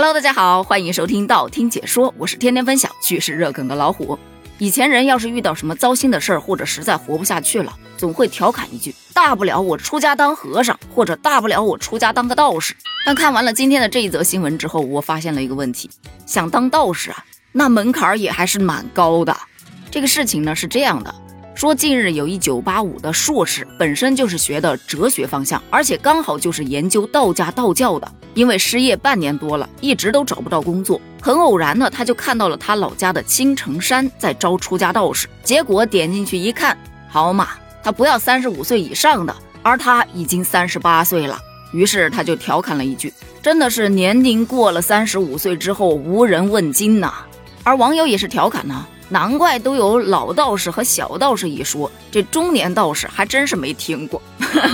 Hello，大家好，欢迎收听道听解说，我是天天分享趣事热梗的老虎。以前人要是遇到什么糟心的事儿，或者实在活不下去了，总会调侃一句：“大不了我出家当和尚，或者大不了我出家当个道士。”但看完了今天的这一则新闻之后，我发现了一个问题：想当道士啊，那门槛也还是蛮高的。这个事情呢是这样的。说近日有一九八五的硕士，本身就是学的哲学方向，而且刚好就是研究道家道教的。因为失业半年多了，一直都找不到工作。很偶然呢，他就看到了他老家的青城山在招出家道士。结果点进去一看，好嘛，他不要三十五岁以上的，而他已经三十八岁了。于是他就调侃了一句：“真的是年龄过了三十五岁之后无人问津呐。”而网友也是调侃呢。难怪都有老道士和小道士一说，这中年道士还真是没听过。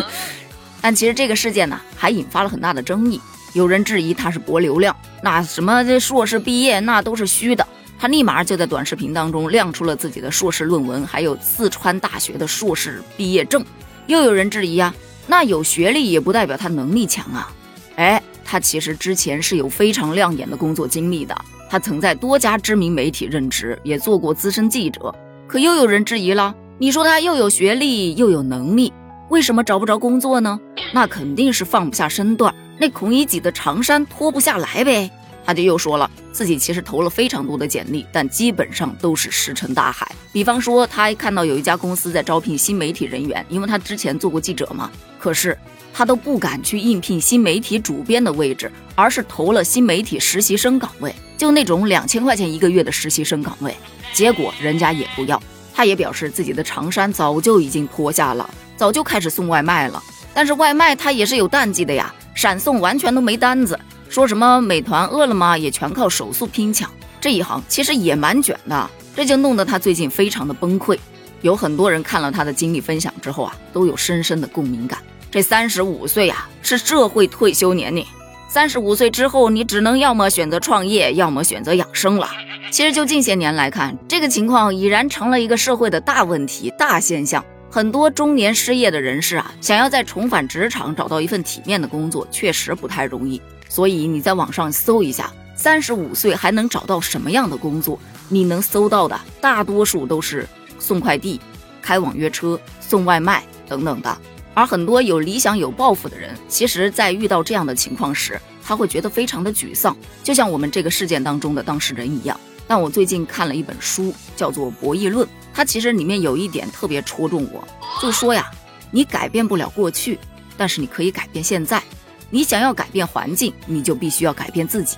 但其实这个事件呢，还引发了很大的争议。有人质疑他是博流量，那什么这硕士毕业那都是虚的。他立马就在短视频当中亮出了自己的硕士论文，还有四川大学的硕士毕业证。又有人质疑啊，那有学历也不代表他能力强啊。哎，他其实之前是有非常亮眼的工作经历的。他曾在多家知名媒体任职，也做过资深记者。可又有人质疑了：你说他又有学历又有能力，为什么找不着工作呢？那肯定是放不下身段，那孔乙己的长衫脱不下来呗。他就又说了，自己其实投了非常多的简历，但基本上都是石沉大海。比方说，他看到有一家公司在招聘新媒体人员，因为他之前做过记者嘛。可是他都不敢去应聘新媒体主编的位置，而是投了新媒体实习生岗位。就那种两千块钱一个月的实习生岗位，结果人家也不要。他也表示自己的长衫早就已经脱下了，早就开始送外卖了。但是外卖他也是有淡季的呀，闪送完全都没单子。说什么美团、饿了么也全靠手速拼抢，这一行其实也蛮卷的。这就弄得他最近非常的崩溃。有很多人看了他的经历分享之后啊，都有深深的共鸣感。这三十五岁呀，是社会退休年龄。三十五岁之后，你只能要么选择创业，要么选择养生了。其实就近些年来看，这个情况已然成了一个社会的大问题、大现象。很多中年失业的人士啊，想要再重返职场，找到一份体面的工作，确实不太容易。所以你在网上搜一下，三十五岁还能找到什么样的工作？你能搜到的大多数都是送快递、开网约车、送外卖等等的。而很多有理想、有抱负的人，其实，在遇到这样的情况时，他会觉得非常的沮丧，就像我们这个事件当中的当事人一样。但我最近看了一本书，叫做《博弈论》，它其实里面有一点特别戳中我，就说呀，你改变不了过去，但是你可以改变现在。你想要改变环境，你就必须要改变自己。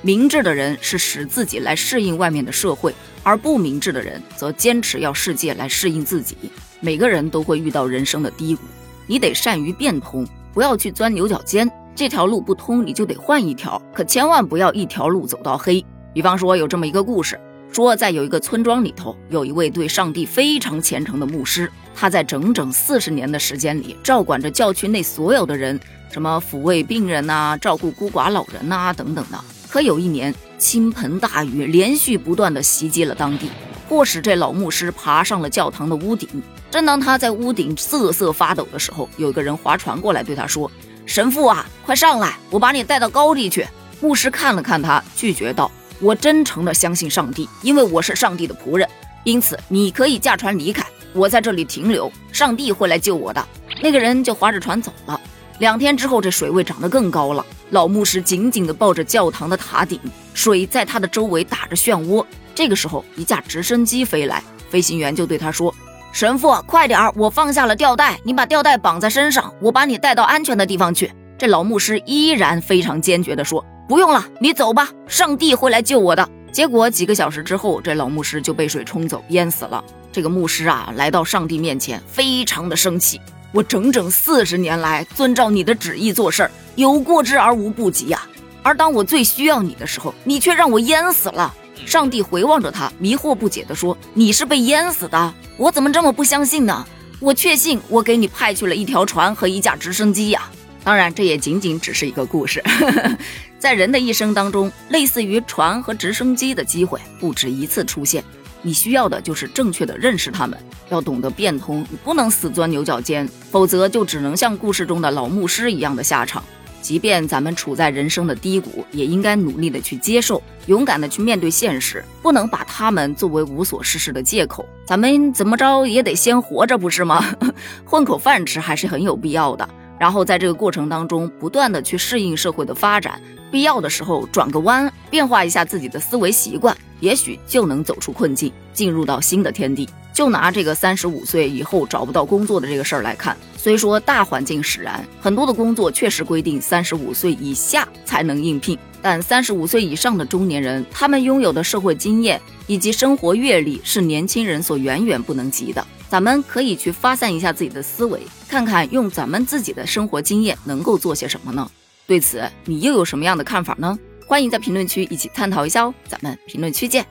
明智的人是使自己来适应外面的社会，而不明智的人则坚持要世界来适应自己。每个人都会遇到人生的低谷。你得善于变通，不要去钻牛角尖。这条路不通，你就得换一条，可千万不要一条路走到黑。比方说，有这么一个故事，说在有一个村庄里头，有一位对上帝非常虔诚的牧师，他在整整四十年的时间里，照管着教区内所有的人，什么抚慰病人呐，照顾孤寡老人呐，等等的。可有一年，倾盆大雨连续不断的袭击了当地。迫使这老牧师爬上了教堂的屋顶。正当他在屋顶瑟瑟发抖的时候，有个人划船过来对他说：“神父啊，快上来，我把你带到高地去。”牧师看了看他，拒绝道：“我真诚的相信上帝，因为我是上帝的仆人，因此你可以驾船离开，我在这里停留，上帝会来救我的。”那个人就划着船走了。两天之后，这水位涨得更高了。老牧师紧紧地抱着教堂的塔顶，水在他的周围打着漩涡。这个时候，一架直升机飞来，飞行员就对他说：“神父，快点儿！我放下了吊带，你把吊带绑在身上，我把你带到安全的地方去。”这老牧师依然非常坚决地说：“不用了，你走吧，上帝会来救我的。”结果几个小时之后，这老牧师就被水冲走，淹死了。这个牧师啊，来到上帝面前，非常的生气：“我整整四十年来遵照你的旨意做事儿，有过之而无不及呀！而当我最需要你的时候，你却让我淹死了。”上帝回望着他，迷惑不解地说：“你是被淹死的？我怎么这么不相信呢？我确信我给你派去了一条船和一架直升机呀！当然，这也仅仅只是一个故事。在人的一生当中，类似于船和直升机的机会不止一次出现。你需要的就是正确的认识他们，要懂得变通。你不能死钻牛角尖，否则就只能像故事中的老牧师一样的下场。即便咱们处在人生的低谷，也应该努力的去接受，勇敢的去面对现实，不能把他们作为无所事事的借口。咱们怎么着也得先活着，不是吗？混口饭吃还是很有必要的。然后在这个过程当中，不断的去适应社会的发展，必要的时候转个弯，变化一下自己的思维习惯，也许就能走出困境，进入到新的天地。就拿这个三十五岁以后找不到工作的这个事儿来看，虽说大环境使然，很多的工作确实规定三十五岁以下才能应聘，但三十五岁以上的中年人，他们拥有的社会经验以及生活阅历是年轻人所远远不能及的。咱们可以去发散一下自己的思维，看看用咱们自己的生活经验能够做些什么呢？对此，你又有什么样的看法呢？欢迎在评论区一起探讨一下哦，咱们评论区见。